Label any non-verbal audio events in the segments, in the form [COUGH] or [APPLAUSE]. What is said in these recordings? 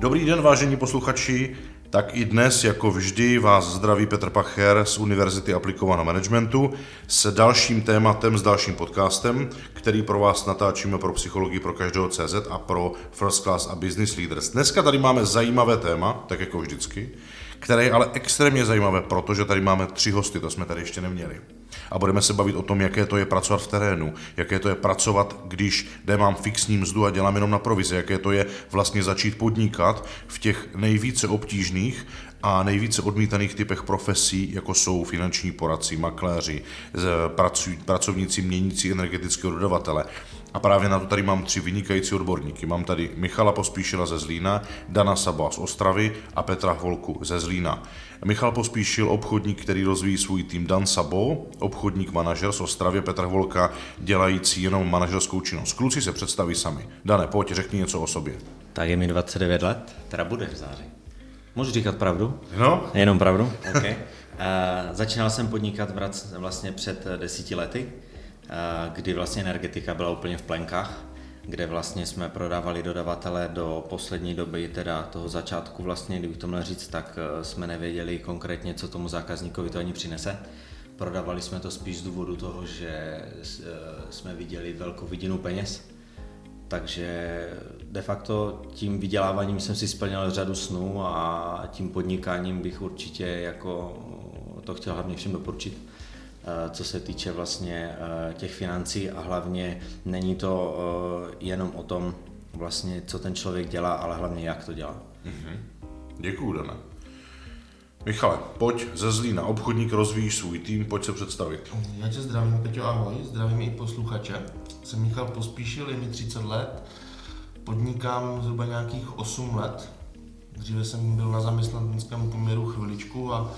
Dobrý den, vážení posluchači. Tak i dnes, jako vždy, vás zdraví Petr Pacher z Univerzity aplikovaného managementu s dalším tématem, s dalším podcastem, který pro vás natáčíme pro psychologii pro každého CZ a pro First Class a Business Leaders. Dneska tady máme zajímavé téma, tak jako vždycky, které je ale extrémně zajímavé, protože tady máme tři hosty, to jsme tady ještě neměli. A budeme se bavit o tom, jaké to je pracovat v terénu, jaké to je pracovat, když nemám fixní mzdu a dělám jenom na provizi, jaké to je vlastně začít podnikat v těch nejvíce obtížných a nejvíce odmítaných typech profesí, jako jsou finanční poradci, makléři, pracovníci měnící energetického dodavatele. A právě na to tady mám tři vynikající odborníky. Mám tady Michala Pospíšila ze Zlína, Dana Saba z Ostravy a Petra Volku ze Zlína. Michal Pospíšil, obchodník, který rozvíjí svůj tým Dan Sabo, obchodník manažer z Ostravy, Petr Volka, dělající jenom manažerskou činnost. Kluci se představí sami. Dane, pojď, řekni něco o sobě. Tak je mi 29 let, teda bude v září. Můžu říkat pravdu? No. Jenom pravdu? Okay. Uh, začínal jsem podnikat vlastně před desíti lety, uh, kdy vlastně energetika byla úplně v plenkách, kde vlastně jsme prodávali dodavatele do poslední doby, teda toho začátku vlastně, kdybych to měl říct, tak uh, jsme nevěděli konkrétně, co tomu zákazníkovi to ani přinese. Prodávali jsme to spíš z důvodu toho, že jsme viděli velkou vidinu peněz, takže de facto tím vyděláváním jsem si splnil řadu snů a tím podnikáním bych určitě jako to chtěl hlavně všem doporučit, eh, co se týče vlastně eh, těch financí a hlavně není to eh, jenom o tom vlastně, co ten člověk dělá, ale hlavně jak to dělá. Mm-hmm. Děkuju, Dana. Michale, pojď ze Zlína, obchodník rozvíjí svůj tým, pojď se představit. Já tě zdravím, Peťo, ahoj, zdravím i posluchače. Jsem Michal Pospíšil, je mi 30 let, podnikám zhruba nějakých 8 let. Dříve jsem byl na zaměstnaneckém poměru chviličku a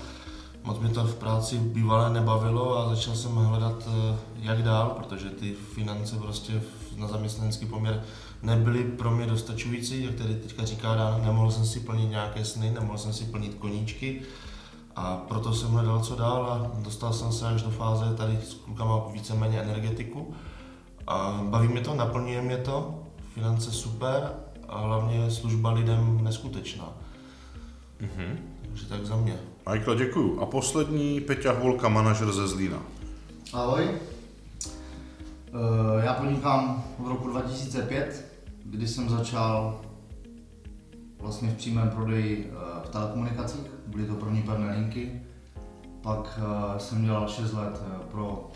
moc mě to v práci bývalé nebavilo a začal jsem hledat, eh, jak dál, protože ty finance prostě na zaměstnanecký poměr nebyly pro mě dostačující, jak tady teďka říká Dan, nemohl jsem si plnit nějaké sny, nemohl jsem si plnit koníčky a proto jsem hledal co dál a dostal jsem se až do fáze tady s klukama víceméně energetiku a baví mě to, naplňuje mě to, finance super a hlavně služba lidem neskutečná. Mm-hmm. Takže tak za mě. Michael, děkuju. A poslední, Peťa Holka, manažer ze Zlína. Ahoj. Eh, já podnikám od roku 2005, kdy jsem začal vlastně v přímém prodeji eh, v telekomunikacích. Byly to první pevné linky. Pak eh, jsem dělal 6 let pro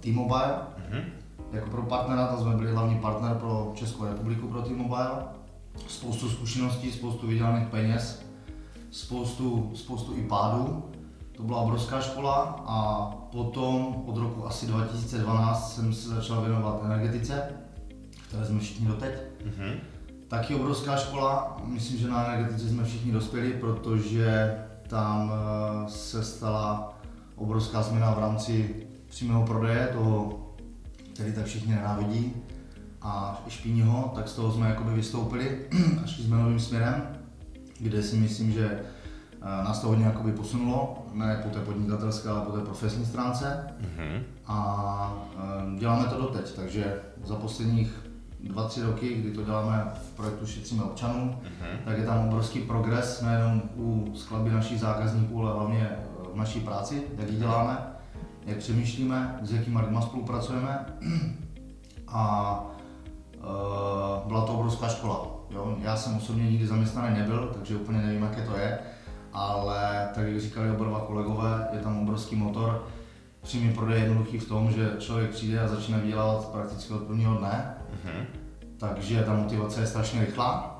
T-Mobile. Mm-hmm. Jako pro partnera, to jsme byli hlavní partner pro Českou republiku pro T-Mobile. Spoustu zkušeností, spoustu vydělaných peněz, spoustu, spoustu i pádů. To byla obrovská škola a potom od roku asi 2012 jsem se začal věnovat energetice, které jsme všichni doteď. Mm-hmm. Taky obrovská škola, myslím, že na energetice jsme všichni dospěli, protože tam eh, se stala obrovská změna v rámci přímého prodeje, toho, který tak všichni nenávidí a špíní ho, tak z toho jsme jakoby vystoupili a šli jsme novým směrem, kde si myslím, že eh, nás to hodně jakoby posunulo, ne po té podnikatelské, ale po té profesní stránce. Mm-hmm. A eh, děláme to doteď, takže za posledních dva, tři roky, kdy to děláme v projektu Šetříme občanů, mm-hmm. tak je tam obrovský progres, nejenom u skladby našich zákazníků, ale hlavně eh, v naší práci, jak ji děláme jak přemýšlíme, s jakými lidmi spolupracujeme. [CLEARS THROAT] A uh, byla to obrovská škola. Jo? Já jsem osobně nikdy zaměstnaný nebyl, takže úplně nevím, jaké to je, ale tak jak říkali oba dva kolegové, je tam obrovský motor. Přímý prodej je jednoduchý v tom, že člověk přijde a začne vydělávat prakticky od prvního dne, mm-hmm. takže ta motivace je strašně rychlá.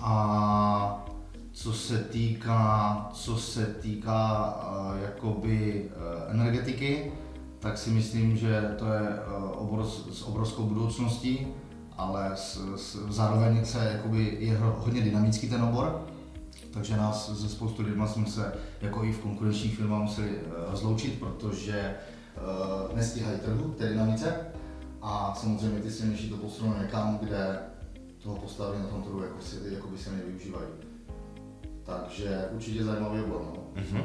A co se týká, co se týká uh, jakoby uh, energetiky, tak si myslím, že to je uh, obor, s obrovskou budoucností, ale s, s, zároveň se jakoby je hodně dynamický ten obor, takže nás ze spoustu lidmi jsme se jako i v konkurenčních firmách museli uh, rozloučit, protože uh, nestíhají trhu té dynamice a samozřejmě ty silnější to posunou někam, kde toho postavení na tom trhu jako, si, jako by se nevyužívají. Takže určitě zajímavý obor, no, mm-hmm.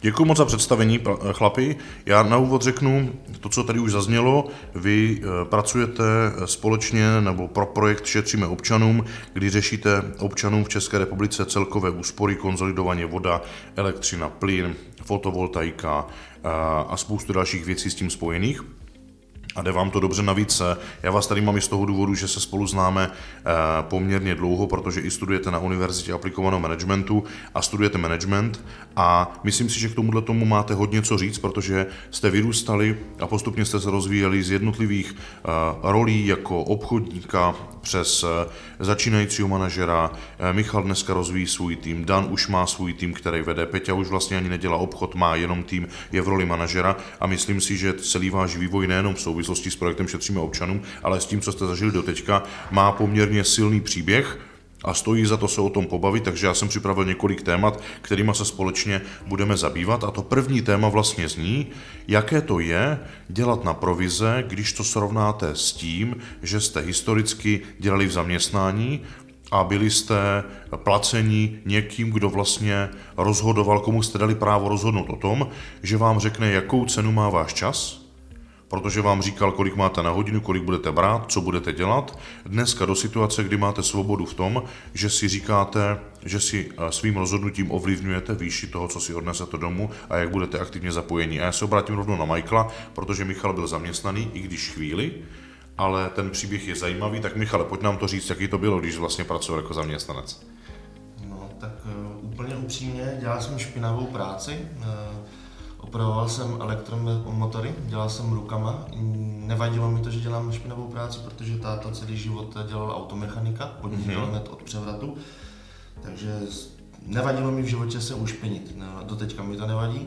Děkuji moc za představení, chlapi. Já na úvod řeknu to, co tady už zaznělo. Vy eh, pracujete společně nebo pro projekt Šetříme občanům, kdy řešíte občanům v České republice celkové úspory, konzolidovaně voda, elektřina, plyn, fotovoltaika eh, a spoustu dalších věcí s tím spojených a jde vám to dobře navíc. Já vás tady mám i z toho důvodu, že se spolu známe eh, poměrně dlouho, protože i studujete na Univerzitě aplikovaného managementu a studujete management a myslím si, že k tomuhle tomu máte hodně co říct, protože jste vyrůstali a postupně jste se rozvíjeli z jednotlivých eh, rolí jako obchodníka přes eh, začínajícího manažera. Michal dneska rozvíjí svůj tým, Dan už má svůj tým, který vede, Peťa už vlastně ani nedělá obchod, má jenom tým, je v roli manažera a myslím si, že celý váš vývoj nejenom v souvislosti s projektem Šetříme občanům, ale s tím, co jste zažili doteďka, má poměrně silný příběh a stojí za to se o tom pobavit, takže já jsem připravil několik témat, kterými se společně budeme zabývat. A to první téma vlastně zní, jaké to je dělat na provize, když to srovnáte s tím, že jste historicky dělali v zaměstnání a byli jste placeni někým, kdo vlastně rozhodoval, komu jste dali právo rozhodnout o tom, že vám řekne, jakou cenu má váš čas, protože vám říkal, kolik máte na hodinu, kolik budete brát, co budete dělat. Dneska do situace, kdy máte svobodu v tom, že si říkáte, že si eh, svým rozhodnutím ovlivňujete výši toho, co si odnesete domů a jak budete aktivně zapojení. A já se obrátím rovnou na Michaela, protože Michal byl zaměstnaný, i když chvíli, ale ten příběh je zajímavý, tak Michale, pojď nám to říct, jaký to bylo, když vlastně pracoval jako zaměstnanec. No, tak uh, úplně upřímně, dělal jsem špinavou práci. Opravoval jsem elektromotory, dělal jsem rukama. Nevadilo mi to, že dělám špinavou práci, protože táta celý život dělal automechanika, podnikal mm-hmm. hned od převratu. Takže nevadilo mi v životě se ušpinit, doteďka mi to nevadí.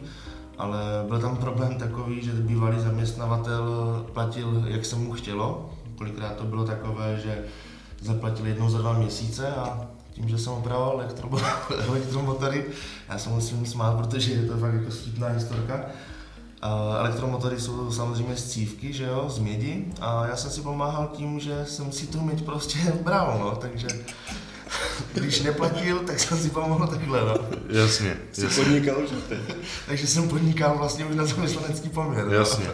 Ale byl tam problém takový, že bývalý zaměstnavatel platil, jak se mu chtělo. Kolikrát to bylo takové, že zaplatil jednou za dva měsíce a tím, že jsem opravoval [LAUGHS] elektromotory, já se musím smát, protože je to fakt jako vtipná historka. Elektromotory jsou samozřejmě z cívky, že jo, z mědi a já jsem si pomáhal tím, že jsem si tu měď prostě [LAUGHS] bral, no, takže když neplatil, tak jsem si pomohl takhle, no. Jasně. Jsi jasně. podnikal už teď. Takže jsem podnikal vlastně už na zaměstnanecký poměr. No. Jasně.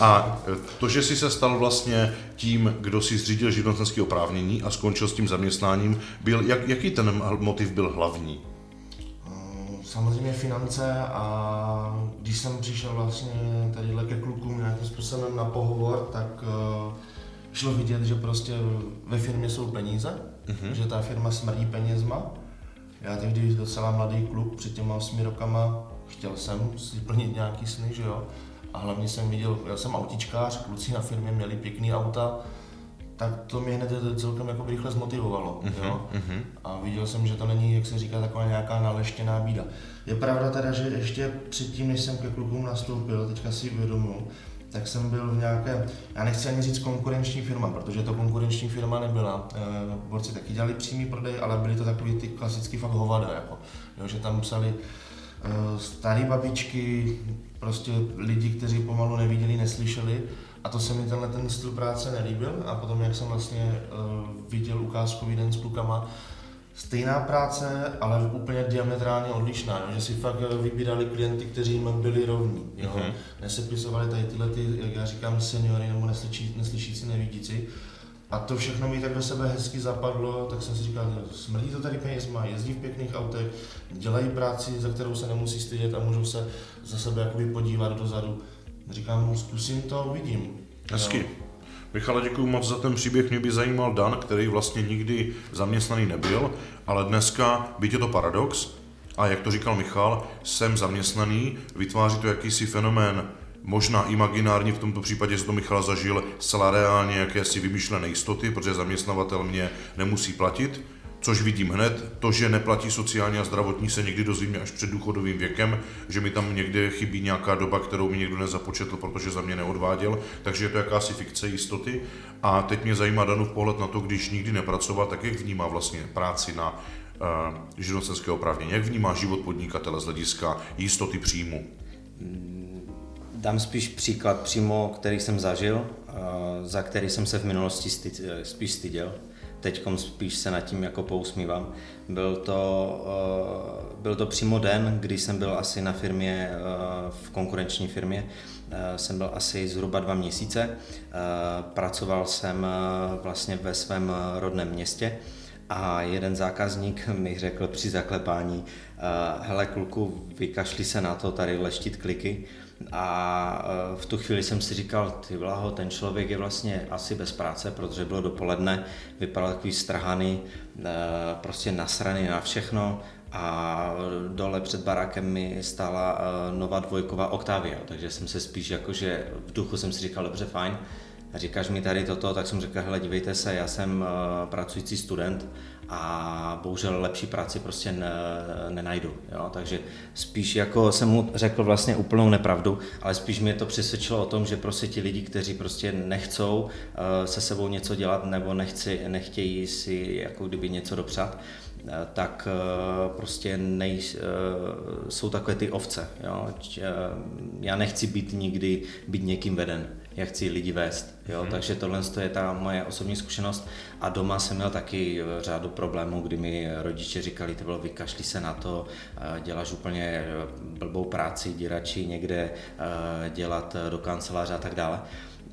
A to, že jsi se stal vlastně tím, kdo si zřídil živnostenské oprávnění a skončil s tím zaměstnáním, byl, jak, jaký ten motiv byl hlavní? Mm, samozřejmě finance a když jsem přišel vlastně tadyhle ke klukům nějakým způsobem na pohovor, tak uh, šlo vidět, že prostě ve firmě jsou peníze, mm-hmm. že ta firma smrdí penězma. Já tehdy docela mladý kluk, před těma osmi rokama chtěl jsem si plnit nějaký sny, že jo. A hlavně jsem viděl, já jsem autičkář, kluci na firmě měli pěkný auta, tak to mě hned celkem jako rychle zmotivovalo. Mm-hmm, jo? Mm-hmm. A viděl jsem, že to není, jak se říká, taková nějaká naleštěná bída. Je pravda teda, že ještě předtím, než jsem ke klubům nastoupil, teďka si uvědomuji, tak jsem byl v nějaké, já nechci ani říct konkurenční firma, protože to konkurenční firma nebyla. E, borci taky dělali přímý prodej, ale byly to takový ty klasický fakt hovada, jako, jo, že tam psali e, staré babičky, prostě lidi, kteří pomalu neviděli, neslyšeli. A to se mi tenhle ten styl práce nelíbil. A potom, jak jsem vlastně e, viděl ukázkový den s klukama, stejná práce, ale úplně diametrálně odlišná, jo? že si fakt eh, vybírali klienty, kteří jim byli rovní. Jo? Mm-hmm. Nesepisovali tady tyhle, ty, jak já říkám, seniory nebo neslyší, neslyšící, nevidící. A to všechno mi tak do sebe hezky zapadlo, tak jsem si říkal, smrdí to tady penězma, jezdí v pěkných autech, dělají práci, za kterou se nemusí stydět a můžou se za sebe jakoby podívat dozadu. Říkám, zkusím to, uvidím. Hezky. Jo. Michale, děkuji moc za ten příběh. Mě by zajímal Dan, který vlastně nikdy zaměstnaný nebyl, ale dneska, byť je to paradox, a jak to říkal Michal, jsem zaměstnaný, vytváří to jakýsi fenomén možná imaginární, v tomto případě se to Michal zažil zcela reálně jakési vymyšlené jistoty, protože zaměstnavatel mě nemusí platit, což vidím hned. To, že neplatí sociální a zdravotní, se někdy dozvím až před důchodovým věkem, že mi tam někde chybí nějaká doba, kterou mi někdo nezapočetl, protože za mě neodváděl, takže je to jakási fikce jistoty. A teď mě zajímá Danův pohled na to, když nikdy nepracoval, tak jak vnímá vlastně práci na uh, živnostenské oprávnění, jak vnímá život podnikatele z hlediska jistoty příjmu? Dám spíš příklad přímo, který jsem zažil, uh, za který jsem se v minulosti styd, spíš styděl teď spíš se nad tím jako pousmívám. Byl to, uh, byl to přímo den, kdy jsem byl asi na firmě, uh, v konkurenční firmě, uh, jsem byl asi zhruba dva měsíce. Pracoval jsem vlastně ve svém rodném městě a jeden zákazník mi řekl při zaklepání, hele kluku, vykašli se na to, tady leštit kliky, a e, v tu chvíli jsem si říkal, ty vlaho, ten člověk je vlastně asi bez práce, protože bylo dopoledne, vypadal takový strhaný, e, prostě nasraný na všechno a dole před barákem mi stála nová dvojková Octavia, takže jsem se spíš jakože v duchu jsem si říkal, dobře, fajn, říkáš mi tady toto, tak jsem řekl, hele, dívejte se, já jsem pracující student a bohužel lepší práci prostě ne, nenajdu. Jo? Takže spíš jako jsem mu řekl vlastně úplnou nepravdu, ale spíš mě to přesvědčilo o tom, že prostě ti lidi, kteří prostě nechcou uh, se sebou něco dělat nebo nechci, nechtějí si jako kdyby něco dopřát, uh, tak uh, prostě nej, jsou takové ty ovce. Jo? Já nechci být nikdy být někým veden já chci lidi vést. Jo? Hmm. Takže tohle je ta moje osobní zkušenost. A doma jsem měl taky eh, řádu problémů, kdy mi rodiče říkali, ty bylo vykašli se na to, eh, děláš úplně eh, blbou práci, děrači někde dělat do kanceláře a tak dále.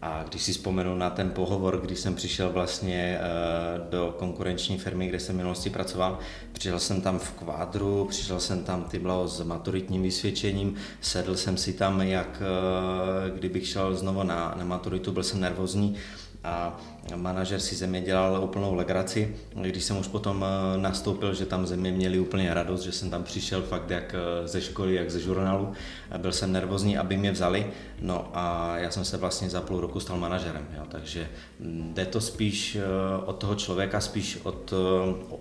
A když si vzpomenu na ten pohovor, když jsem přišel vlastně do konkurenční firmy, kde jsem v minulosti pracoval, přišel jsem tam v kvádru, přišel jsem tam ty bylo s maturitním vysvědčením, sedl jsem si tam, jak kdybych šel znovu na, na maturitu, byl jsem nervózní, a manažer si země dělal úplnou legraci. Když jsem už potom eh, nastoupil, že tam země měli úplně radost, že jsem tam přišel fakt jak eh, ze školy, jak ze žurnálu. Byl jsem nervózní, aby mě vzali, no a já jsem se vlastně za půl roku stal manažerem, jo. takže mm, jde to spíš eh, od toho člověka, spíš od,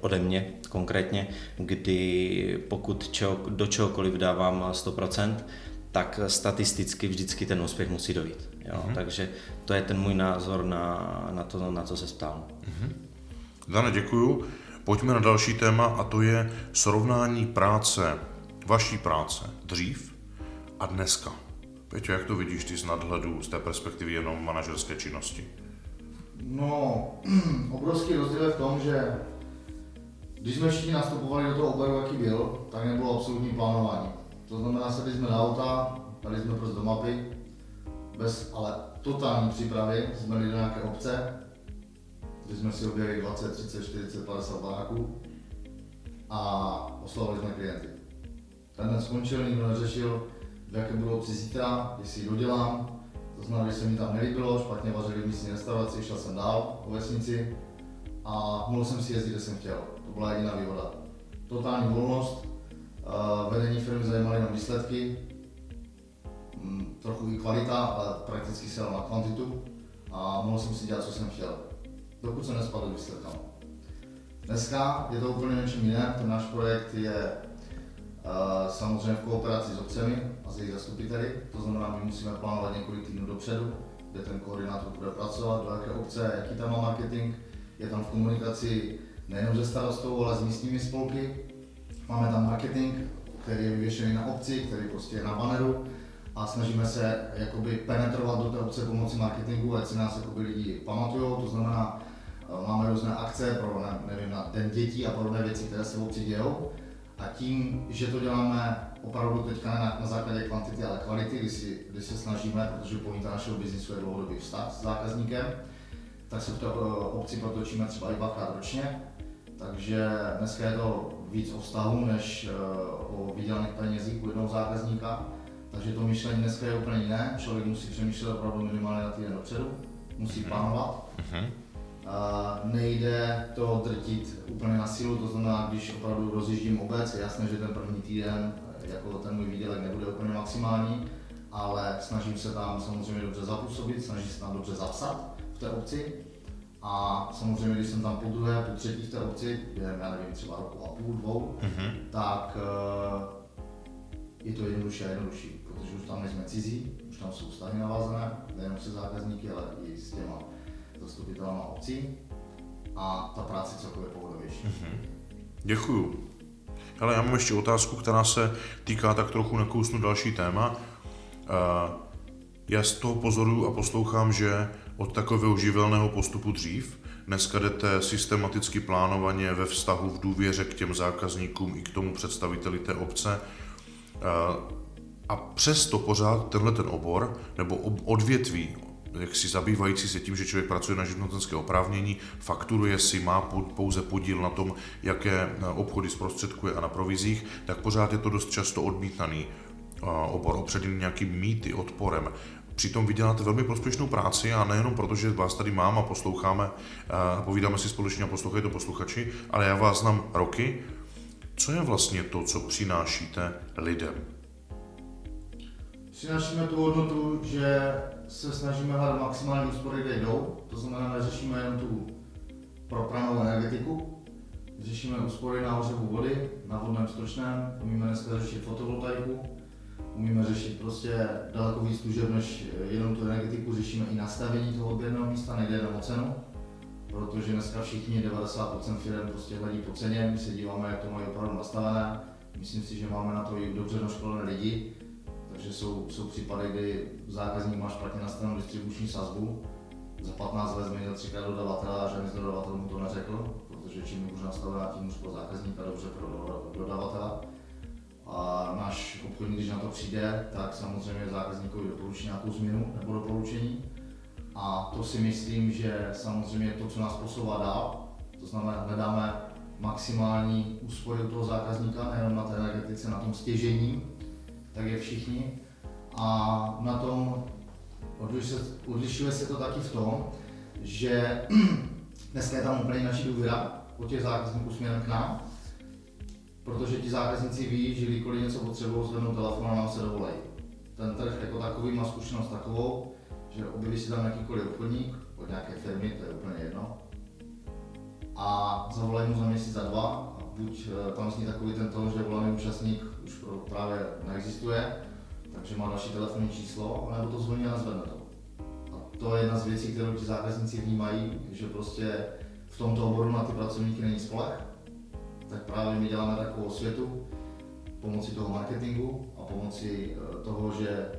ode mě konkrétně, kdy pokud čo, do čehokoliv dávám 100%, tak statisticky vždycky ten úspěch musí dojít. Jo? Mm-hmm. Takže to je ten můj názor na, na to, na co se ptal. Mm-hmm. Dane, děkuju. Pojďme na další téma a to je srovnání práce, vaší práce dřív a dneska. Peťo, jak to vidíš ty z nadhledu, z té perspektivy jenom manažerské činnosti? No, [CLEARS THROAT] obrovský rozdíl je v tom, že když jsme všichni nastupovali do toho oboru, jaký byl, tak nebylo absolutní plánování. To znamená, sedli jsme na auta, dali jsme prostě do mapy, bez ale totální přípravy jsme jeli do nějaké obce, kde jsme si objeli 20, 30, 40, 50 baráků a oslovili jsme klienty. Ten den skončil, nikdo neřešil, v jaké budou obci zítra, jestli ji dodělám. To znamená, že se mi tam nelíbilo, špatně vařili v místní restauraci, šel jsem dál po vesnici a mohl jsem si jezdit, kde jsem chtěl. To byla jediná výhoda. Totální volnost, vedení firmy zajímaly na výsledky, trochu i kvalita, ale prakticky se na kvantitu a mohl jsem si dělat, co jsem chtěl, dokud jsem nespadl výsledkám. Dneska je to úplně něčím jiné, ten náš projekt je uh, samozřejmě v kooperaci s obcemi a s jejich zastupiteli, to znamená, my musíme plánovat několik týdnů dopředu, kde ten koordinátor bude pracovat, do jaké obce, jaký tam má marketing, je tam v komunikaci nejenom se starostou, ale s místními spolky, Máme tam marketing, který je vyvěšený na obci, který prostě je na banneru a snažíme se jakoby penetrovat do té obce pomocí marketingu, ať si nás jakoby lidi pamatují, to znamená, eh, máme různé akce pro, nevím, na den dětí a podobné věci, které se v obci dějou. A tím, že to děláme opravdu teďka na, na základě kvantity, ale kvality, kdy, si, kdy se snažíme, protože pointa našeho biznisu je dlouhodobý vztah s zákazníkem, tak se v té eh, obci protočíme třeba i dvakrát ročně. Takže dneska je to víc o vztahu, než eh, o vydělaných penězích u jednoho zákazníka. Takže to myšlení dneska je úplně jiné. Člověk musí přemýšlet opravdu minimálně na týden dopředu, musí mm-hmm. plánovat. Mm-hmm. A nejde to drtit úplně na sílu, to znamená, když opravdu rozjíždím obec, je jasné, že ten první týden, jako ten můj výdělek nebude úplně maximální, ale snažím se tam samozřejmě dobře zapůsobit, snažím se tam dobře zapsat v té obci, a samozřejmě, když jsem tam po druhé, po třetí v té obci, během, já nevím, třeba roku a půl, dvou, mm-hmm. tak uh, je to jednodušší a jednodušší, už tam nejsme cizí, už tam jsou vztahy navázané, nejenom se zákazníky, ale i s těma zastupitelama obcí a ta práce celkově pohodovější. Mm-hmm. Děkuju. Ale já mám ještě otázku, která se týká tak trochu nakousnu další téma. Uh, Já z toho pozoru a poslouchám, že od takového živelného postupu dřív dneska jdete systematicky plánovaně ve vztahu v důvěře k těm zákazníkům i k tomu představiteli té obce. A přesto pořád tenhle ten obor nebo odvětví, jak si zabývající se tím, že člověk pracuje na živnostenské oprávnění, fakturuje si, má pouze podíl na tom, jaké obchody zprostředkuje a na provizích, tak pořád je to dost často odmítaný obor, opředený nějakým mýty, odporem. Přitom vyděláte velmi prospěšnou práci a nejenom proto, že vás tady mám a posloucháme, a povídáme si společně a poslouchají to posluchači, ale já vás znám roky. Co je vlastně to, co přinášíte lidem? Přinášíme tu hodnotu, že se snažíme hledat maximální úspory, kde jdou. To znamená, neřešíme jen tu propranou energetiku, řešíme úspory na ohřevu vody, na vodném stočném, umíme dneska řešit fotovoltaiku, umíme řešit prostě daleko víc služeb než jenom tu energetiku, řešíme i nastavení toho odběrného místa, nejde jenom o cenu, protože dneska všichni 90% firm prostě hledí po ceně, my se díváme, jak to mají opravdu nastavené, myslím si, že máme na to i dobře naškolené lidi, takže jsou, jsou případy, kdy zákazník má špatně nastavenou distribuční sazbu, za 15 let změnil třikrát dodavatele a žádný z dodavatelů mu to neřekl, protože čím už nastavená, tím už pro zákazníka dobře pro dodavatele. A náš obchodník, když na to přijde, tak samozřejmě zákazníkovi doporučí nějakou změnu nebo doporučení. A to si myslím, že samozřejmě to, co nás posouvá dál, to znamená, hledáme maximální úspory u toho zákazníka, nejenom na té energetice, na tom stěžení, tak jak všichni. A na tom odlišuje se to taky v tom, že [CLEARS THROAT] dneska je tam úplně naší důvěra od těch zákazníků směrem k nám, protože ti zákazníci ví, že kdykoliv něco potřebují, zvednou telefon a nám se dovolej. Ten trh jako takový má zkušenost takovou, že objeví si tam jakýkoliv obchodník od nějaké firmy, to je úplně jedno, a zavolají mu za měsíc, za dva, a buď eh, tam zní takový ten tón, že volaný účastník už právě neexistuje, takže má další telefonní číslo, nebo to zvoní a nezvedne to. A to je jedna z věcí, kterou ti zákazníci vnímají, že prostě v tomto oboru na ty pracovníky není spolech, tak právě my děláme takovou osvětu pomocí toho marketingu a pomocí eh, toho, že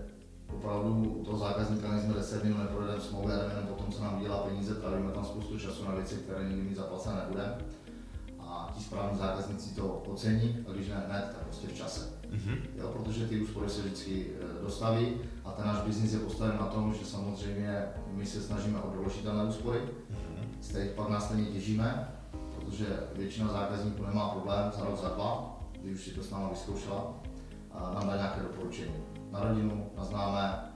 opravdu toho zákazníka nejsme 10 minut neprovedeme smlouvy a jdeme potom, co nám dělá peníze, trávíme tam spoustu času na věci, které nikdy mít zaplacené nebudeme. A ti správní zákazníci to ocení, a když ne hned, tak prostě v čase. Mm-hmm. Jo, protože ty úspory se vždycky eh, dostaví a ten náš biznis je postaven na tom, že samozřejmě my se snažíme o doložitelné úspory, mm-hmm. z kterých pak následně těžíme, protože většina zákazníků nemá problém za rok, za dva, když už si to s náma vyzkoušela, a nám dá nějaké doporučení na rodinu, na známé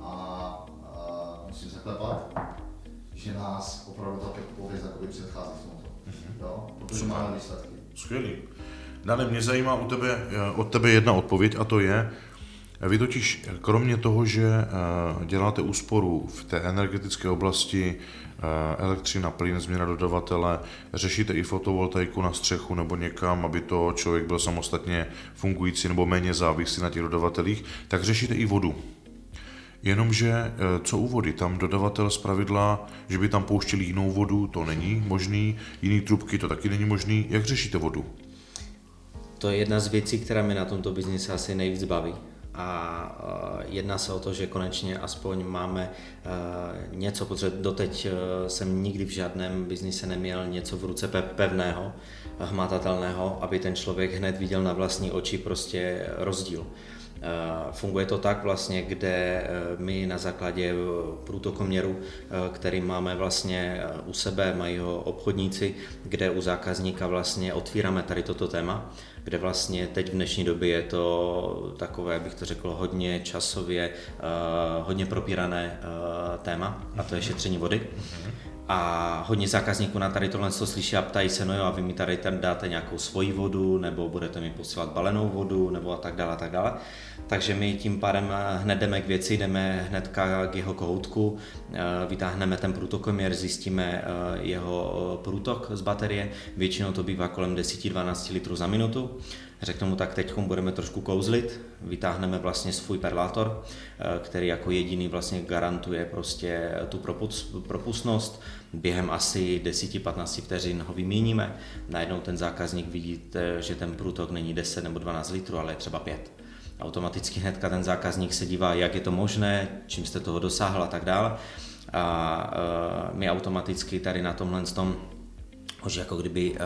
a, a musím zaklepat, že nás opravdu ta pověst předchází v tomto, mm-hmm. jo, protože výsledky. Skvělý. Dane, mě zajímá u tebe, eh, od tebe jedna odpověď a to je, vy totiž kromě toho, že eh, děláte úsporu v té energetické oblasti, eh, elektřina, plyn, změna dodavatele, řešíte i fotovoltaiku na střechu nebo někam, aby to člověk byl samostatně fungující nebo méně závislý na těch dodavatelích, tak řešíte i vodu. Jenomže co u vody, tam dodavatel z pravidla, že by tam pouštěli jinou vodu, to není možný, jiný trubky, to taky není možný. Jak řešíte vodu? To je jedna z věcí, která mi na tomto biznise asi nejvíc baví. A jedná se o to, že konečně aspoň máme něco, protože doteď jsem nikdy v žádném biznise neměl něco v ruce pevného, hmatatelného, aby ten člověk hned viděl na vlastní oči prostě rozdíl. Funguje to tak vlastně, kde my na základě průtokoměru, který máme vlastně u sebe, mají ho obchodníci, kde u zákazníka vlastně otvíráme tady toto téma kde vlastně teď v dnešní době je to takové, bych to řekl, hodně časově, hodně propírané téma, a to je mhm. šetření vody. A hodně zákazníků na tady tohle co slyší a ptají se, no jo, a vy mi tady tam dáte nějakou svoji vodu, nebo budete mi posílat balenou vodu, nebo a tak dále, a tak dále. Takže my tím pádem hned jdeme k věci, jdeme hned k jeho kohoutku, eh, vytáhneme ten průtokoměr, zjistíme jeho průtok z baterie, většinou to bývá kolem 10-12 litrů za minutu Řeknu mu tak, teď budeme trošku kouzlit, vytáhneme vlastně svůj perlátor, eh, který jako jediný vlastně garantuje prostě tu propustnost. Během asi 10-15 vteřin ho vyměníme. Najednou ten zákazník vidí, že ten průtok není 10 nebo 12 litrů, ale je třeba 5 automaticky hnedka ten zákazník se dívá, jak je to možné, čím jste toho dosáhl a tak dále. A my automaticky tady na tomhle tom že jako kdyby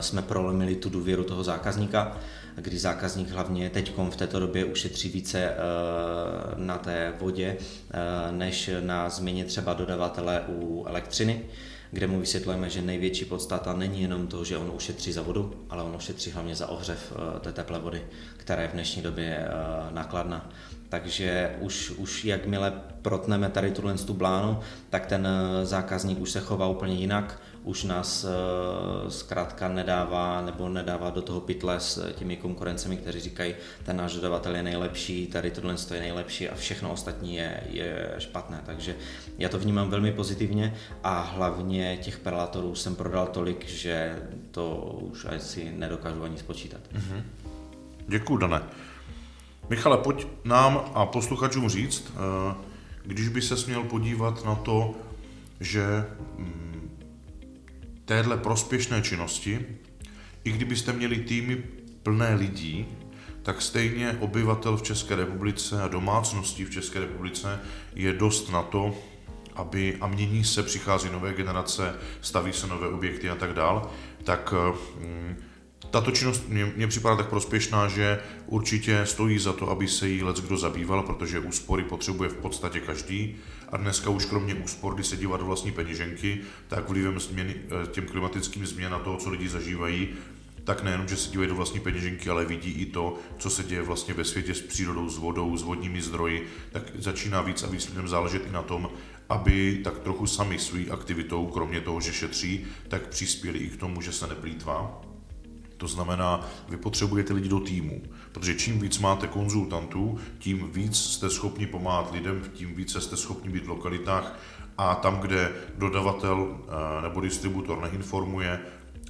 jsme prolomili tu důvěru toho zákazníka, kdy zákazník hlavně teď v této době ušetří více uh, na té vodě, uh, než na změně třeba dodavatele u elektřiny kde mu vysvětlujeme, že největší podstata není jenom to, že on ušetří za vodu, ale on ušetří hlavně za ohřev té teplé vody, která je v dnešní době nákladná. Takže už, už jakmile protneme tady tuhle tu blánu, tak ten zákazník už se chová úplně jinak, už nás eh, zkrátka nedává nebo nedává do toho pytle s těmi konkurencemi, kteří říkají, ten náš dodavatel je nejlepší, tady tohle je nejlepší a všechno ostatní je, je špatné. Takže já to vnímám velmi pozitivně a hlavně těch perlatorů jsem prodal tolik, že to už asi nedokážu ani spočítat. Mm-hmm. Děkuji, Dané. Michale, pojď nám a posluchačům říct, eh, když by se směl podívat na to, že mm, téhle prospěšné činnosti, i kdybyste měli týmy plné lidí, tak stejně obyvatel v České republice a domácností v České republice je dost na to, aby, a mění se, přichází nové generace, staví se nové objekty a tak dál, tak mm, tato činnost mě, mě připadá tak prospěšná, že určitě stojí za to, aby se jí let kdo zabýval, protože úspory potřebuje v podstatě každý. A dneska už kromě úspor, kdy se dívat do vlastní peněženky, tak vlivem změny, eh, těm klimatickým změn a toho, co lidi zažívají, tak nejenom, že se dívají do vlastní peněženky, ale vidí i to, co se děje vlastně ve světě s přírodou, s vodou, s vodními zdroji, tak začíná víc a víc lidem záležet i na tom, aby tak trochu sami svou aktivitou, kromě toho, že šetří, tak přispěli i k tomu, že se neplýtvá to znamená, vy potřebujete lidi do týmu, protože čím víc máte konzultantů, tím víc jste schopni pomáhat lidem, tím více jste schopni být v lokalitách a tam, kde dodavatel eh, nebo distributor neinformuje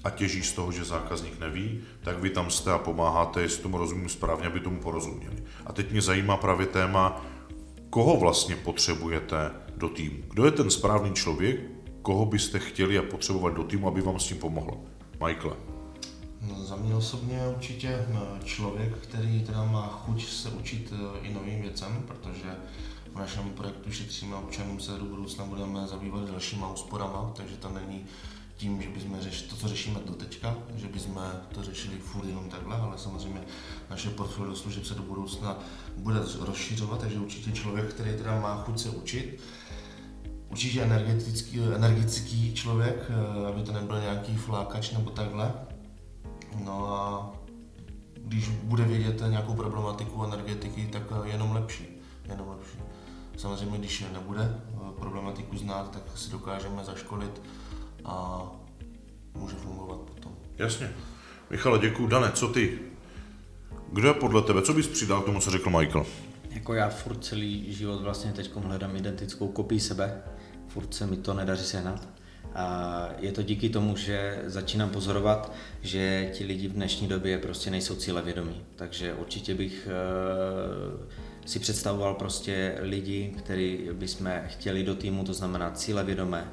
a těží z toho, že zákazník neví, tak vy tam jste a pomáháte, jestli tomu rozumím správně, aby tomu porozuměli. A teď mě zajímá právě téma, koho vlastně potřebujete do týmu. Kdo je ten správný člověk, koho byste chtěli a potřebovali do týmu, aby vám s tím pomohlo? Michael. No, za mě osobně určitě eh, člověk, který teda má chuť se učit eh, i novým věcem, protože v našem projektu šetříme občanům se do budoucna budeme zabývat dalšíma úsporama, takže to není tím, že bychom řešili to, co řešíme do teďka, že bychom to řešili furt jenom takhle, ale samozřejmě naše portfolio služeb se do budoucna bude rozšířovat, takže určitě člověk, který teda má chuť se učit, určitě energetický, energický člověk, eh, aby to nebyl nějaký flákač nebo takhle, No a když bude vědět nějakou problematiku energetiky, tak jenom lepší. Jenom lepší. Samozřejmě, když nebude eh, problematiku znát, tak si dokážeme zaškolit a může fungovat potom. Jasně. Michale, děkuji. Dane, co ty? Kdo je podle tebe? Co bys přidal k tomu, co řekl Michael? Jako já furt celý život vlastně teď hledám identickou kopii sebe. Furt se mi to nedaří sehnat. A je to díky tomu, že začínám pozorovat, že ti lidi v dnešní době prostě nejsou cílevědomí. Takže určitě bych eh, si představoval prostě lidi, který bychom chtěli do týmu, to znamená cílevědomé,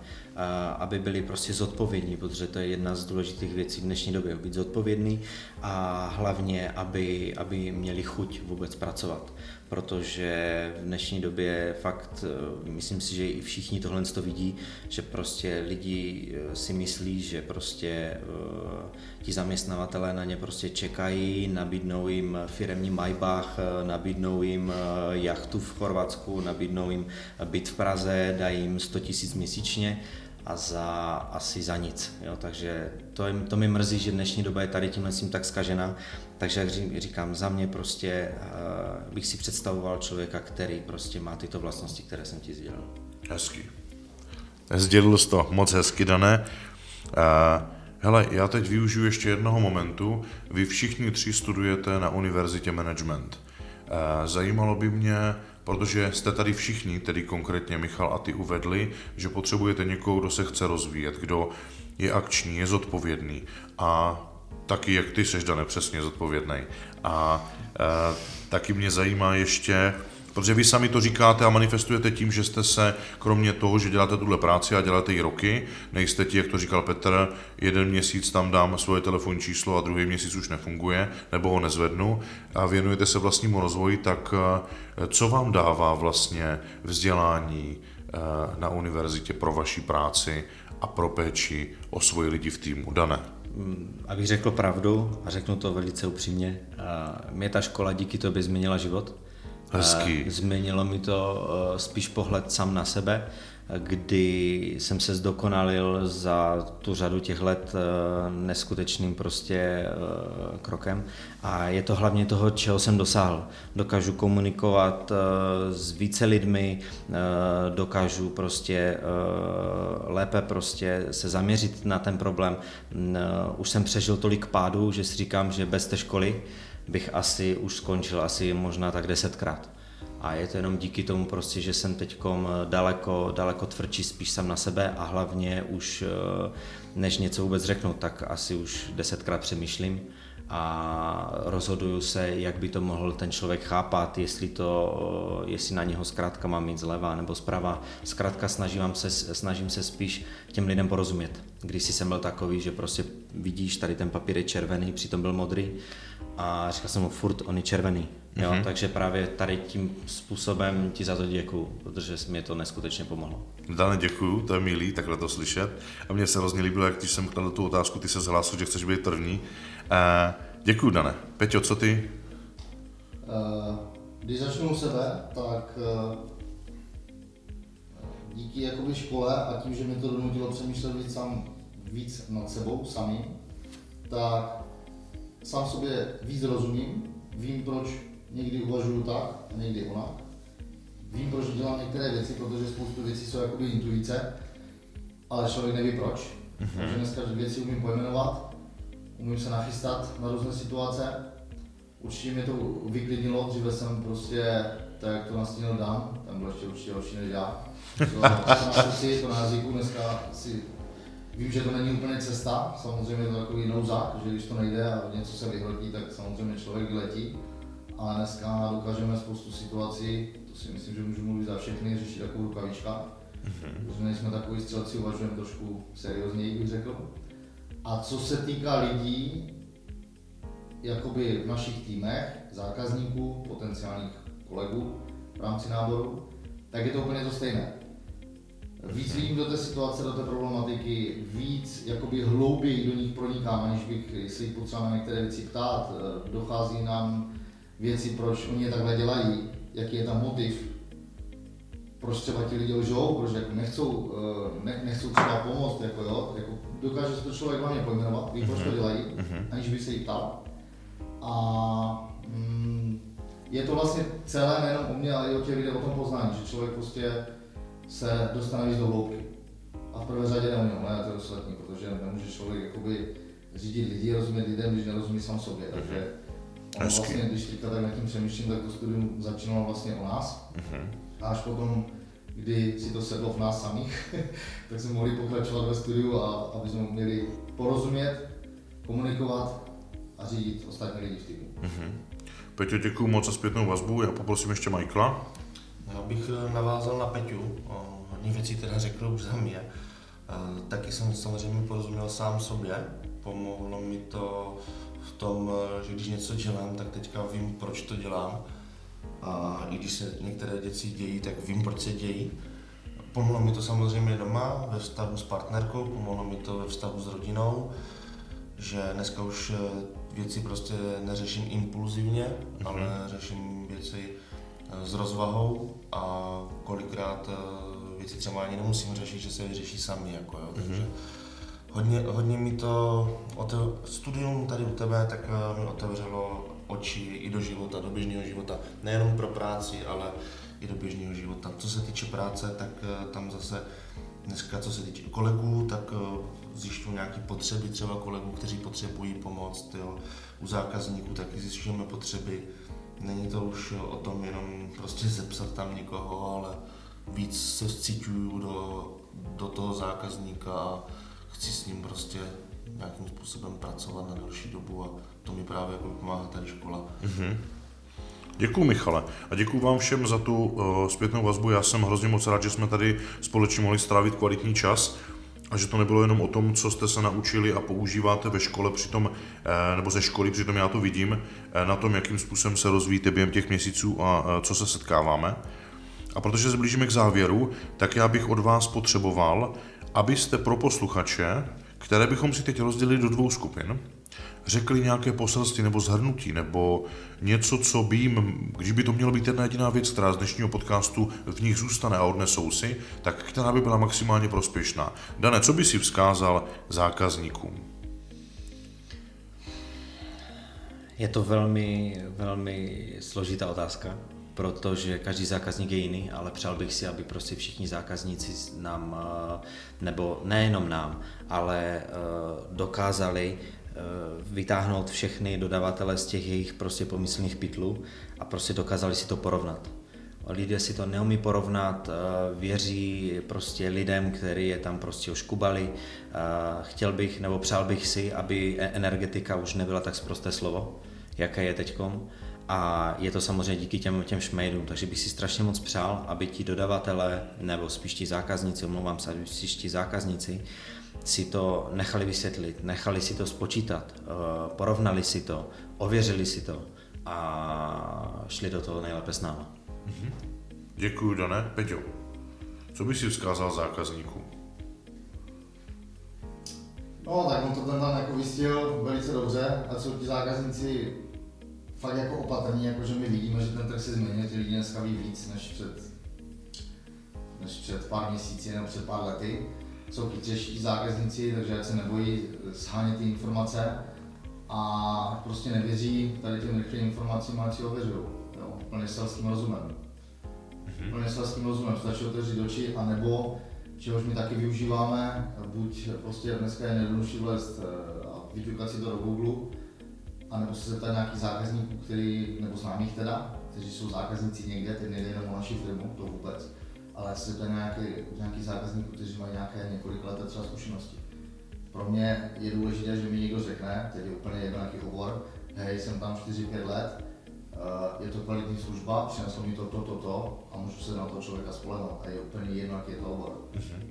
aby byli prostě zodpovědní, protože to je jedna z důležitých věcí v dnešní době, být zodpovědný a hlavně, aby, aby měli chuť vůbec pracovat. Protože v dnešní době fakt, eh, myslím si, že i všichni tohle to vidí, že prostě lidi eh, si myslí, že prostě eh, ti zaměstnavatelé na ně prostě čekají, nabídnou jim firemní Maybach, nabídnou jim jachtu v Chorvatsku, nabídnou jim byt v Praze, dají jim 100 tisíc měsíčně a za, asi za nic. Jo? Takže to, je, to mi mrzí, že dnešní doba je tady tímhle tím tak skažena. Takže jak říkám, za mě prostě uh, bych si představoval člověka, který prostě má tyto vlastnosti, které jsem ti sdělil. Hezky. Sdělil jsi to moc hezky, Dané. Uh, hele, já teď využiju ještě jednoho momentu. Vy všichni tři studujete na univerzitě management. Uh, zajímalo by mě, protože jste tady všichni, tedy konkrétně Michal a ty uvedli, že potřebujete někoho, kdo se chce rozvíjet, kdo je akční, je zodpovědný a taky jak ty seš, Dane, přesně zodpovědný. A e, taky mě zajímá ještě Protože vy sami to říkáte a manifestujete tím, že jste se, kromě toho, že děláte tuhle práci a děláte ji roky, nejste ti, jak to říkal Petr, jeden měsíc tam dám svoje telefonní číslo a druhý měsíc už nefunguje, nebo ho nezvednu a věnujete se vlastnímu rozvoji, tak eh, co vám dává vlastně vzdělání eh, na univerzitě pro vaši práci a pro péči o svoji lidi v týmu? Dané. Mm, abych řekl pravdu a řeknu to velice upřímně, mě ta škola díky tobě změnila život. Hezký. Změnilo mi to spíš pohled sám na sebe, kdy jsem se zdokonalil za tu řadu těch let neskutečným prostě krokem a je to hlavně toho, čeho jsem dosáhl. Dokážu komunikovat s více lidmi, dokážu prostě lépe prostě se zaměřit na ten problém. Už jsem přežil tolik pádů, že si říkám, že bez té školy bych asi už skončil asi možná tak desetkrát. A je to jenom díky tomu prostě, že jsem teď daleko, daleko tvrdší spíš sam na sebe a hlavně už než něco vůbec řeknu, tak asi už desetkrát přemýšlím a rozhoduju se, jak by to mohl ten člověk chápat, jestli, to, jestli na něho zkrátka mám mít zleva nebo zprava. Zkrátka snažím se, snažím se spíš těm lidem porozumět. Když jsem byl takový, že prostě vidíš, tady ten papír je červený, přitom byl modrý a říkal jsem mu furt, on je červený. Jo, mm-hmm. takže právě tady tím způsobem ti za to děkuju, protože mi to neskutečně pomohlo. Dane, děkuju, to je milý, takhle to slyšet. A mně se hrozně líbilo, jak když jsem kladl tu otázku, ty se zhlásil, že chceš být první. Uh, děkuju, Dane. Peťo, co ty? Uh, když začnu u sebe, tak uh, díky jakoby škole a tím, že mi to donutilo přemýšlet víc, sám, víc nad sebou samým, tak sám sobě víc rozumím, vím, proč někdy uvažuju tak a někdy onak. Vím, proč dělám některé věci, protože spoustu věcí jsou jakoby intuice, ale člověk neví proč. Mm-hmm. Takže dneska věci umím pojmenovat, umím se nachystat na různé situace. Určitě mě to vyklidnilo, dříve jsem prostě, tak jak to nastínil Dan, tam byl ještě určitě horší než já. To, to na to na jazyku, dneska si Vím, že to není úplně cesta, samozřejmě je to takový nouzák, že když to nejde a něco se vyhrotí, tak samozřejmě člověk vyletí. Ale dneska dokážeme spoustu situací, to si myslím, že můžu mluvit za všechny, řešit jako rukavička. Mm-hmm. Už nejsme takový střelci, uvažujeme trošku seriózněji, bych řekl. A co se týká lidí, jakoby v našich týmech, zákazníků, potenciálních kolegů v rámci náboru, tak je to úplně to stejné víc vidím do té situace, do té problematiky, víc jakoby hlouběji do nich pronikám, aniž bych se jich potřeboval na některé věci ptát. Eh, dochází nám věci, proč oni je takhle dělají, jaký je tam motiv, proč třeba ti lidi lžou, proč jako nechcou, eh, ne, nechcou třeba pomoct, jako jo, jako dokáže se to člověk hlavně pojmenovat, ví, proč to mhm. dělají, mhm. aniž by se jich ptal. A mm, je to vlastně celé nejenom o mě, ale i o těch lidech o tom poznání, že člověk prostě se dostane víc do hloubky. A v prvé řadě ne o něm, ne to ostatní, protože nemůže člověk jakoby řídit lidi, rozumět lidem, když nerozumí sám sobě. Mhm. Takže on vlastně, když teďka tak nad tím přemýšlím, tak to studium začínalo vlastně o nás. Uh-huh. A až potom, kdy si to sedlo v nás samých, [LAUGHS] tak jsme mohli pokračovat ve studiu a aby jsme měli porozumět, komunikovat a řídit ostatní lidi v týmu. Uh-huh. Peťo, děkuji moc za zpětnou vazbu. Já poprosím ještě Michaela. Já bych eh, navázal na Peťu, hodně věcí teda řekl už za mě. Eh, taky jsem samozřejmě porozuměl sám sobě, pomohlo mi to v tom, eh, že když něco dělám, tak teďka vím, proč to dělám. A i když se některé věci dějí, tak vím, proč se dějí. Pomohlo mi to samozřejmě doma, ve vztahu s partnerkou, pomohlo mi to ve vztahu s rodinou, že dneska už věci prostě neřeším impulzivně, mm-hmm. ale řeším věci s rozvahou a kolikrát eh, věci třeba ani nemusím řešit, že se vyřeší sami. Jako, jo. Takže mm-hmm. hodně, hodně mi to, to studium tady u tebe, tak eh, mi otevřelo oči i do života, do běžného života. Nejenom pro práci, ale i do běžného života. Co se týče práce, tak eh, tam zase dneska, co se týče kolegů, tak zjišťuju nějaké potřeby třeba kolegů, kteří potřebují pomoc. Jo. U zákazníků taky zjišťujeme potřeby Není to už o tom jenom prostě zepsat tam někoho, ale víc se cítuju do, do toho zákazníka a chci s ním prostě nějakým způsobem pracovat na další dobu a to mi právě jako pomáhá tady škola. Mm-hmm. Děkuji Michale a děkuji vám všem za tu uh, zpětnou vazbu. Já jsem hrozně moc rád, že jsme tady společně mohli strávit kvalitní čas a že to nebylo jenom o tom, co jste se naučili a používáte ve škole, přitom, eh, nebo ze školy, přitom já to vidím, eh, na tom, jakým způsobem se rozvíjíte během těch měsíců a eh, co se setkáváme. A protože se blížíme k závěru, tak já bych od vás potřeboval, abyste pro posluchače, které bychom si teď rozdělili do dvou skupin, řekli nějaké poselství nebo zhrnutí, nebo něco, co by jim, když by to mělo být jedna jediná věc, která z dnešního podcastu v nich zůstane a odnesou si, tak která by byla maximálně prospěšná. Dane, co by si vzkázal zákazníkům? Je to velmi, velmi složitá otázka, protože každý zákazník je jiný, ale přál bych si, aby prostě všichni zákazníci nám, eh, nebo nejenom nám, ale eh, dokázali vytáhnout všechny dodavatele z těch jejich prostě pomyslných pytlů a prostě dokázali si to porovnat. Lidé si to neumí porovnat, eh, věří prostě lidem, kteří je tam prostě oškubali. Eh, chtěl bych, nebo přál bych si, aby e- energetika už nebyla tak zprosté slovo, jaké je teďkom. A je to samozřejmě díky těm, těm šmejdům, takže bych si strašně moc přál, aby ti dodavatelé, nebo spíš ti zákazníci, omlouvám se, spíš ti zákazníci, si to nechali vysvětlit, nechali si to spočítat, eh, porovnali si to, ověřili si to a šli do toho nejlépe s náma. Mm-hmm. Děkuji, Dané. Peťo, co bys si vzkázal zákazníkům? No, tak on to ten tam jako vystihl velice dobře a jsou ti zákazníci fakt jako opatrní, jakože my vidíme, že ten trh se změnil, ty lidi dneska ví víc než před, než před pár měsíci nebo před pár lety jsou chytřejší zákazníci, takže se nebojí shánět ty informace a prostě nevěří tady těm rychlým informacím, ať si ověřují, jo, plně selským rozumem. Mm-hmm. Plně selským rozumem, stačí otevřít oči, anebo čehož my taky využíváme, buď prostě dneska je nejjednodušší vlézt eh, a vyťukat si to do Google, anebo se zeptat nějaký zákazníků, který, nebo známých teda, kteří jsou zákazníci někde, teď nejde jenom o naši firmu, to vůbec, ale se to nějaký, nějaký zákazníků, kteří mají nějaké několik let třeba zkušenosti. Pro mě je důležité, že mi někdo řekne, teď je úplně jedno jaký obor, hej, jsem tam 4-5 let, eh, je to kvalitní služba, přineslo mi to, to, to, to a můžu se na toho člověka spolehnout a je úplně jedno, jaký je to obor. Uh-huh.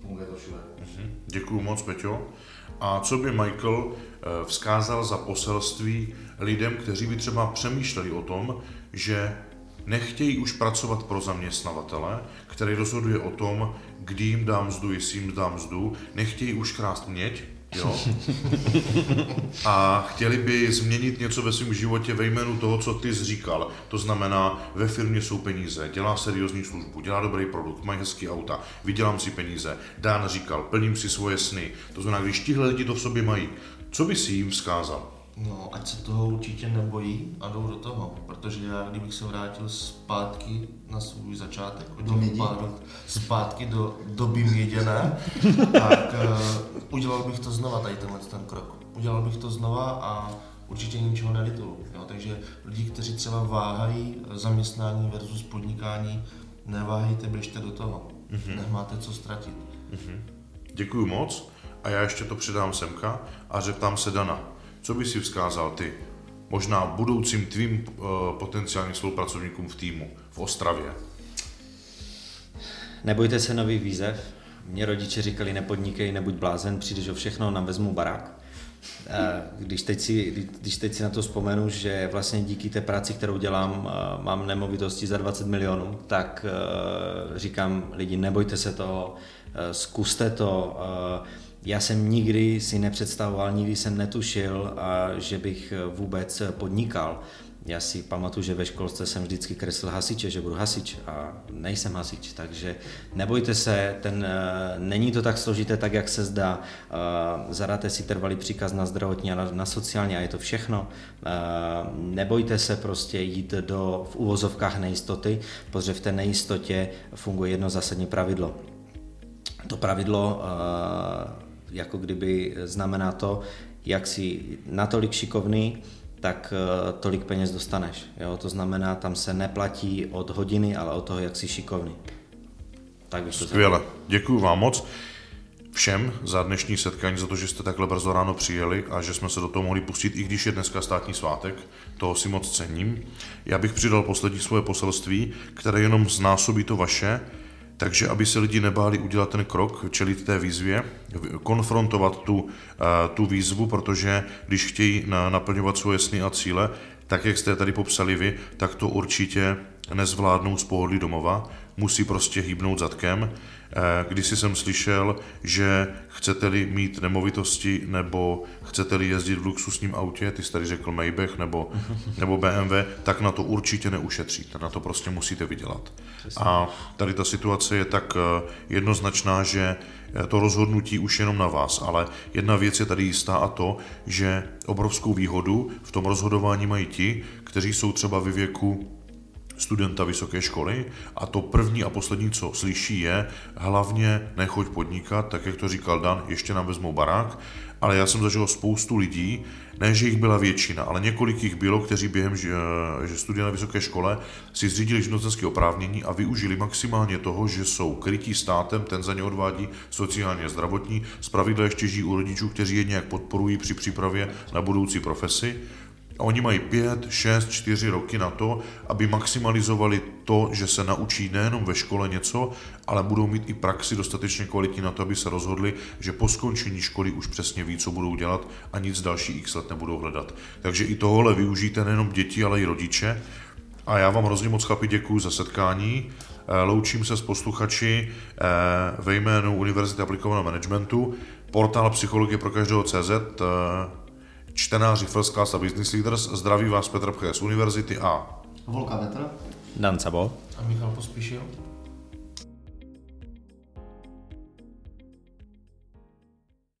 Funguje to všude. Uh-huh. Děkuju moc, Peťo. A co by Michael eh, vzkázal za poselství lidem, kteří by třeba přemýšleli o tom, že nechtějí už pracovat pro zaměstnavatele, který rozhoduje o tom, kdy jim dám mzdu, jestli jim dám mzdu, nechtějí už krást měď, jo? [LAUGHS] A chtěli by změnit něco ve svém životě ve jménu toho, co ty jsi říkal. To znamená, ve firmě jsou peníze, dělá seriózní službu, dělá dobrý produkt, mají hezký auta, vydělám si peníze. Dán říkal, plním si svoje sny. To znamená, když tihle lidi to v sobě mají, co by si jim vzkázal? No, ať se toho určitě nebojí a jdou do toho, protože já, kdybych se vrátil zpátky na svůj začátek, o těch pár zpátky do doby měděné, tak uh, udělal bych to znova, tady tenhle ten krok. Udělal bych to znova a určitě ničeho nelituju. Jo? Takže lidi, kteří třeba váhají zaměstnání versus podnikání, neváhejte, běžte do toho. Mm-hmm. Nemáte co ztratit. Mm-hmm. Děkuji moc a já ještě to předám semka a zeptám se Dana. Co by si vzkázal ty? Možná budoucím tvým uh, potenciálním spolupracovníkům v týmu v Ostravě. Nebojte se nový výzev. Mě rodiče říkali, nepodnikej, nebuď blázen, přijdeš o všechno, nám vezmu barák. Když teď, si, když teď si na to vzpomenu, že vlastně díky té práci, kterou dělám, eh, mám nemovitosti za 20 milionů, tak eh, říkám lidi, nebojte se toho, zkuste to, já jsem nikdy si nepředstavoval, nikdy jsem netušil, že bych vůbec podnikal. Já si pamatuju, že ve školce jsem vždycky kreslil hasiče, že budu hasič a nejsem hasič, takže nebojte se, ten, e, není to tak složité, tak jak se zdá. Zadáte si trvalý příkaz na zdravotní a na, sociální a je to všechno. Nebojte se prostě jít do v uvozovkách nejistoty, protože v té nejistotě funguje jedno zásadní pravidlo. To pravidlo jako kdyby znamená to, jak si natolik šikovný, tak eh, tolik peněz dostaneš. Jo? To znamená, tam se neplatí od hodiny, ale od toho, jak jsi šikovný. Tak bych to Skvěle, děkuji vám moc. všem za dnešní setkání, za to, že jste takhle brzo ráno přijeli a že jsme se do toho mohli pustit, i když je dneska státní svátek. Toho si moc cením. Já bych přidal poslední svoje poselství, které jenom znásobí to vaše, takže aby se lidi nebáli udělat ten krok, čelit té výzvě, konfrontovat tu, eh, tu výzvu, protože když chtějí naplňovat svoje sny a cíle, tak jak jste tady popsali vy, tak to určitě nezvládnou z pohodlí domova, musí prostě hýbnout zadkem. Eh, když jsem slyšel, že chcete-li mít nemovitosti nebo chcete-li jezdit v luxusním autě, ty jsi tady řekl Maybach nebo, [LAUGHS] nebo BMW, tak na to určitě neušetříte, na to prostě musíte vydělat. A tady ta situace je tak eh, jednoznačná, že eh, to rozhodnutí už jenom na vás, ale jedna věc je tady jistá a to, že obrovskou výhodu v tom rozhodování mají ti, kteří jsou třeba ve věku studenta vysoké školy a to první a poslední, co slyší, je hlavně nechoď podnikat, tak jak to říkal Dan, ještě nám vezmou barák, ale já jsem zažil spoustu lidí, ne, že jich byla většina, ale několik jich bylo, kteří během že, studia na vysoké škole si zřídili živnostenské oprávnění a využili maximálně toho, že jsou krytí státem, ten za ně odvádí sociálně a zdravotní, zpravidla ještě žijí u rodičů, kteří je nějak podporují při přípravě na budoucí profesi a oni mají pět, šest, čtyři roky na to, aby maximalizovali to, že se naučí nejenom ve škole něco, ale budou mít i praxi dostatečně kvalitní na to, aby se rozhodli, že po skončení školy už přesně ví, co budou dělat a nic další x let nebudou hledat. Takže i tohle využijte nejenom děti, ale i rodiče. A já vám hrozně moc chlapi děkuji za setkání. Eh, loučím se s posluchači eh, ve jménu Univerzity aplikovaného managementu. Portál Psychologie pro každého CZ čtenáři First Class a Business Leaders. Zdraví vás Petr Pche z Univerzity a Volka Vetr. Dan Sabo. A Michal Pospíšil.